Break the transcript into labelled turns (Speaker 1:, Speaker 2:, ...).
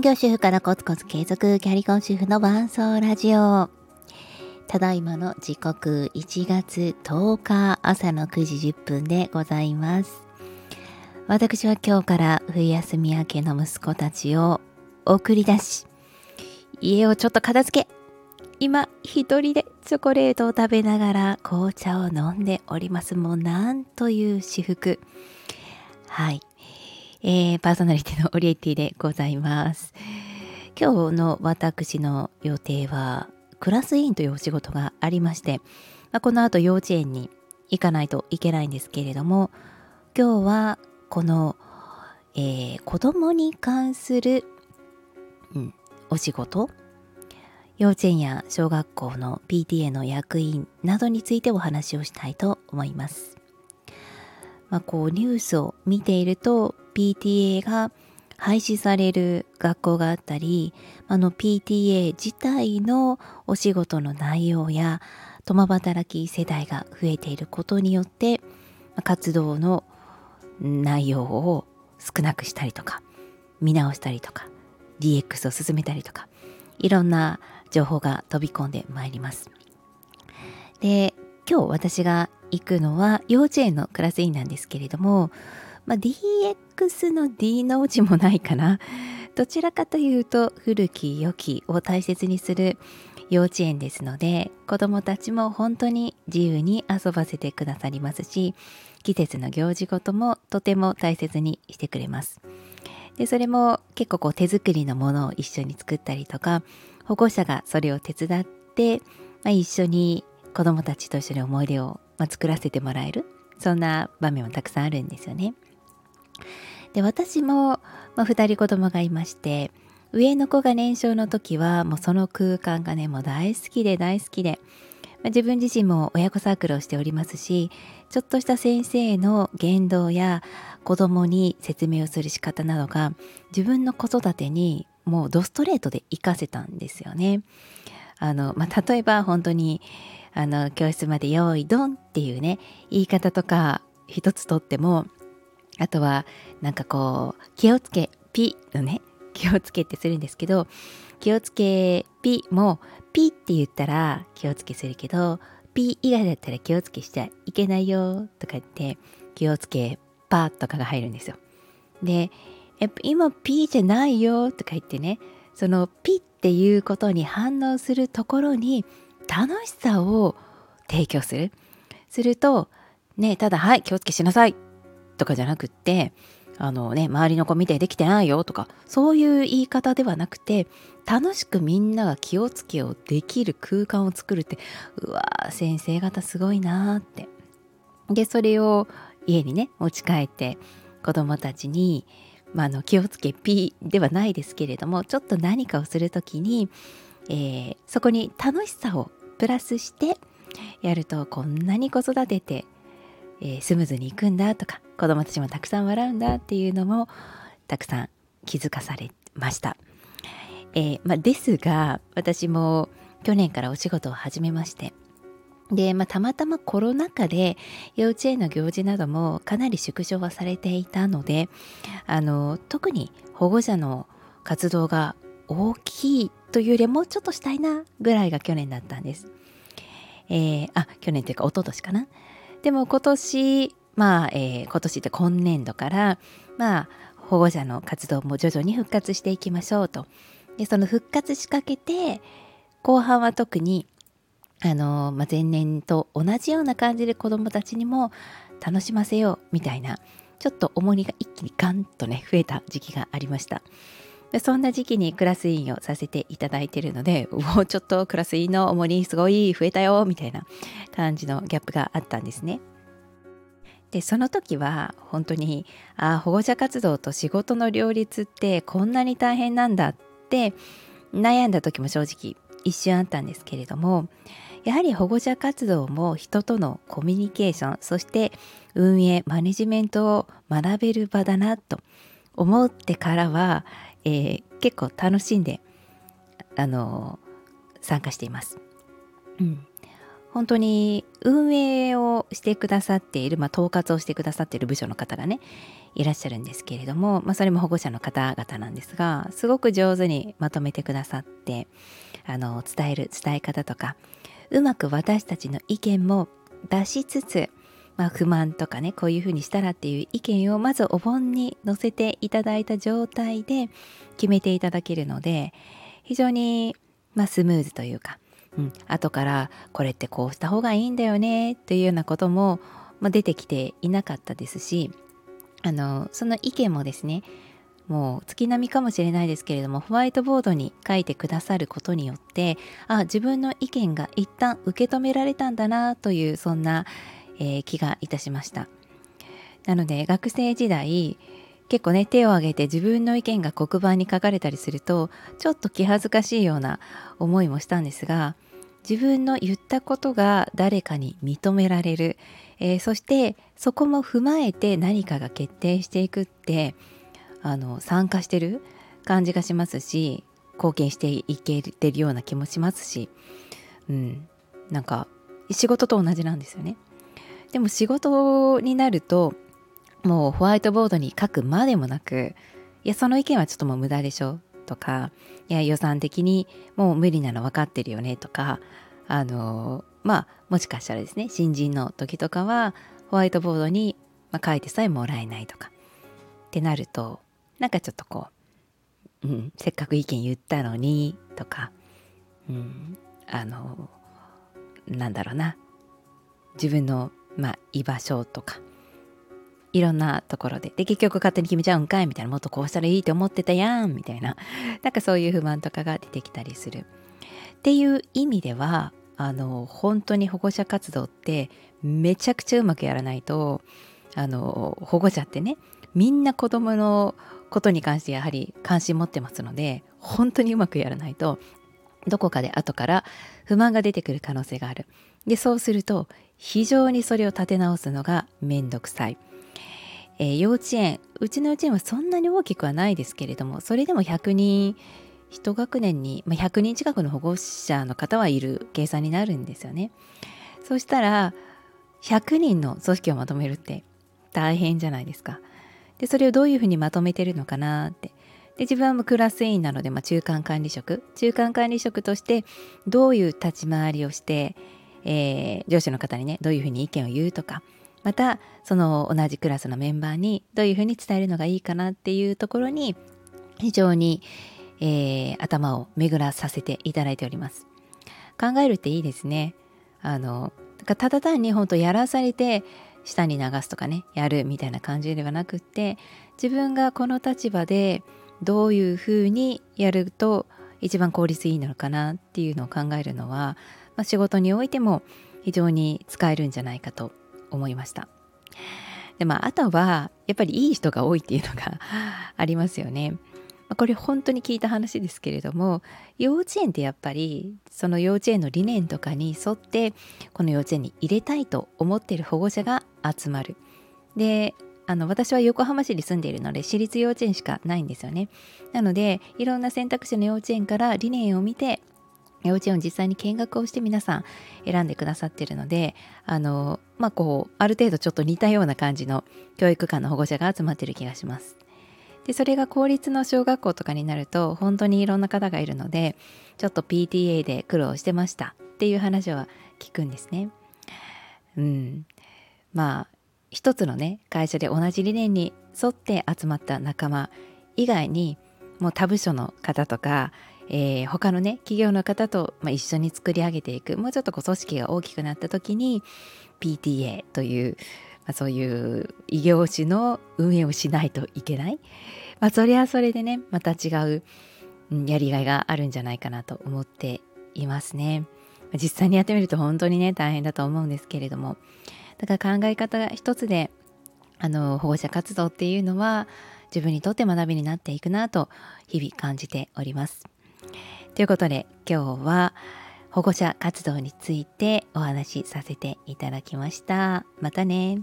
Speaker 1: 専業主婦からコツコツ継続キャリコン主婦の伴奏ラジオ。ただいまの時刻1月10日朝の9時10分でございます。私は今日から冬休み明けの息子たちを送り出し、家をちょっと片付け、今一人でチョコレートを食べながら紅茶を飲んでおります。もうなんという私服。はい。えー、パーソナリティのオリエティでございます。今日の私の予定はクラス委員というお仕事がありまして、まあ、この後幼稚園に行かないといけないんですけれども今日はこの、えー、子供に関する、うん、お仕事幼稚園や小学校の PTA の役員などについてお話をしたいと思います。まあ、こうニュースを見ていると PTA が廃止される学校があったりあの PTA 自体のお仕事の内容や共働き世代が増えていることによって活動の内容を少なくしたりとか見直したりとか DX を進めたりとかいろんな情報が飛び込んでまいります。で今日私が行くのは幼稚園のクラス委員なんですけれどもまあ、DX の D の字もないかな。どちらかというと古き良きを大切にする幼稚園ですので子どもたちも本当に自由に遊ばせてくださりますし季節の行事ごともとても大切にしてくれます。でそれも結構こう手作りのものを一緒に作ったりとか保護者がそれを手伝って、まあ、一緒に子どもたちと一緒に思い出を、ま作らせてもらえるそんな場面もたくさんあるんですよね。で私も、まあ、2人子供がいまして上の子が年少の時はもうその空間がねもう大好きで大好きで、まあ、自分自身も親子サークルをしておりますしちょっとした先生の言動や子供に説明をする仕方などが自分の子育てにもうドストレートで活かせたんですよね。あのまあ、例えば本当にあの教室まで用意ドンっていうね言い方とか一つとってもあとはなんかこう気をつけピのね 気をつけってするんですけど気をつけピもピって言ったら気をつけするけどピ以外だったら気をつけしちゃいけないよとか言って気をつけパとかが入るんですよ。で今ピじゃないよとか言ってねそのピっていうことに反応するところに楽しさを提供する。するとねただはい気をつけしなさいとかじゃなくってあのね周りの子見てできてないよとかそういう言い方ではなくて楽しくみんなが気をつけをできる空間を作るってうわー先生方すごいなーって。でそれを家にね持ち帰って子供たちに、まあ、の気をつけピではないですけれどもちょっと何かをする時に、えー、そこに楽しさをプラスしてやるとこんなに子育ててえー、スムーズにいくんだとか子供たちもたくさん笑うんだっていうのもたくさん気づかされました。えー、まあ、ですが私も去年からお仕事を始めましてで、まあ、たまたまコロナ禍で幼稚園の行事などもかなり縮小はされていたのであの特に保護者の活動が大きいというよりもうちょっとしたいなぐらいが去年だったんです。えー、あ去年というか一昨年かな。でも今年まあ、えー、今年って今年度からまあ保護者の活動も徐々に復活していきましょうと。でその復活しかけて後半は特にあの、まあ、前年と同じような感じで子どもたちにも楽しませようみたいなちょっと重荷が一気にガンとね増えた時期がありました。でそんな時期にクラス委員をさせていただいてるので もうちょっとクラス委員の重荷すごい増えたよみたいな感じのギャップがあったんですね。でその時は本当にあ保護者活動と仕事の両立ってこんなに大変なんだって悩んだ時も正直一瞬あったんですけれどもやはり保護者活動も人とのコミュニケーションそして運営マネジメントを学べる場だなと思ってからはえー、結構楽しんであの参加しています。うん、本当に運営をしてくださっている、まあ、統括をしてくださっている部署の方がねいらっしゃるんですけれども、まあ、それも保護者の方々なんですがすごく上手にまとめてくださってあの伝える伝え方とかうまく私たちの意見も出しつつ、まあ、不満とかねこういうふうにしたらっていう意見をまずお盆に載せていただいた状態で決めていただけるので非常に、まあ、スムーズというか、うん、後からこれってこうした方がいいんだよねというようなことも、まあ、出てきていなかったですしあのその意見もですねもう月並みかもしれないですけれどもホワイトボードに書いてくださることによってあ自分の意見が一旦受け止められたんだなというそんな、えー、気がいたしましたなので学生時代結構ね手を挙げて自分の意見が黒板に書かれたりするとちょっと気恥ずかしいような思いもしたんですが自分の言ったことが誰かに認められる、えー、そしてそこも踏まえて何かが決定していくってあの参加してる感じがしますし貢献していけてるような気もしますし、うん、なんか仕事と同じなんですよね。でも仕事になるともうホワイトボードに書くまでもなくいやその意見はちょっともう無駄でしょとかいや予算的にもう無理なの分かってるよねとかあのまあもしかしたらですね新人の時とかはホワイトボードに、ま書いてさえもらえないとかってなるとなんかちょっとこう、うん、せっかく意見言ったのにとか、うん、あのなんだろうな自分の、まあ、居場所とかいろんなところで。で結局勝手に決めちゃうんかいみたいなもっとこうしたらいいと思ってたやんみたいな。なんかそういう不満とかが出てきたりする。っていう意味ではあの本当に保護者活動ってめちゃくちゃうまくやらないとあの保護者ってねみんな子供のことに関してやはり関心持ってますので本当にうまくやらないとどこかで後から不満が出てくる可能性がある。でそうすると非常にそれを立て直すのがめんどくさい、えー、幼稚園うちの幼稚園はそんなに大きくはないですけれどもそれでも100人1学年に、まあ、100人近くの保護者の方はいる計算になるんですよね。そしたら100人の組織をまとめるって大変じゃないですか。でそれをどういうふうにまとめてるのかなって。で自分はクラス委員なので、まあ、中間管理職。中間管理職としてどういう立ち回りをして、えー、上司の方にねどういうふうに意見を言うとかまたその同じクラスのメンバーにどういうふうに伝えるのがいいかなっていうところに非常に、えー、頭を巡らさせていただいております。考えるっていいですね。あのただ単に本当やらされて下に流すとかねやるみたいな感じではなくって自分がこの立場でどういうふうにやると一番効率いいのかなっていうのを考えるのは、まあ、仕事においても非常に使えるんじゃないかと思いました。でまあ、あとはやっぱりいい人が多いっていうのが ありますよね。これ本当に聞いた話ですけれども幼稚園ってやっぱりその幼稚園の理念とかに沿ってこの幼稚園に入れたいと思っている保護者が集まる。であの私は横浜市に住んでいるので私立幼稚園しかないんですよね。なのでいろんな選択肢の幼稚園から理念を見て幼稚園を実際に見学をして皆さん選んでくださってるのであのまあこうある程度ちょっと似たような感じの教育館の保護者が集まってる気がします。でそれが公立の小学校とかになると本当にいろんな方がいるのでちょっと PTA で苦労してましたっていう話は聞くんですね。うん、まあ一つのね会社で同じ理念に沿って集まった仲間以外にもう他部署の方とか、えー、他のね企業の方と、まあ、一緒に作り上げていく。もうちょっとこう組織が大きくなった時に PTA というまあ、そういう異業種の運営をしないといけない、まあ、それはそれでねまた違う、うん、やりがいがあるんじゃないかなと思っていますね。実際にやってみると本当にね大変だと思うんですけれども。だから考え方が一つであの保護者活動っていうのは自分にとって学びになっていくなと日々感じております。ということで今日は保護者活動についてお話しさせていただきました。またね。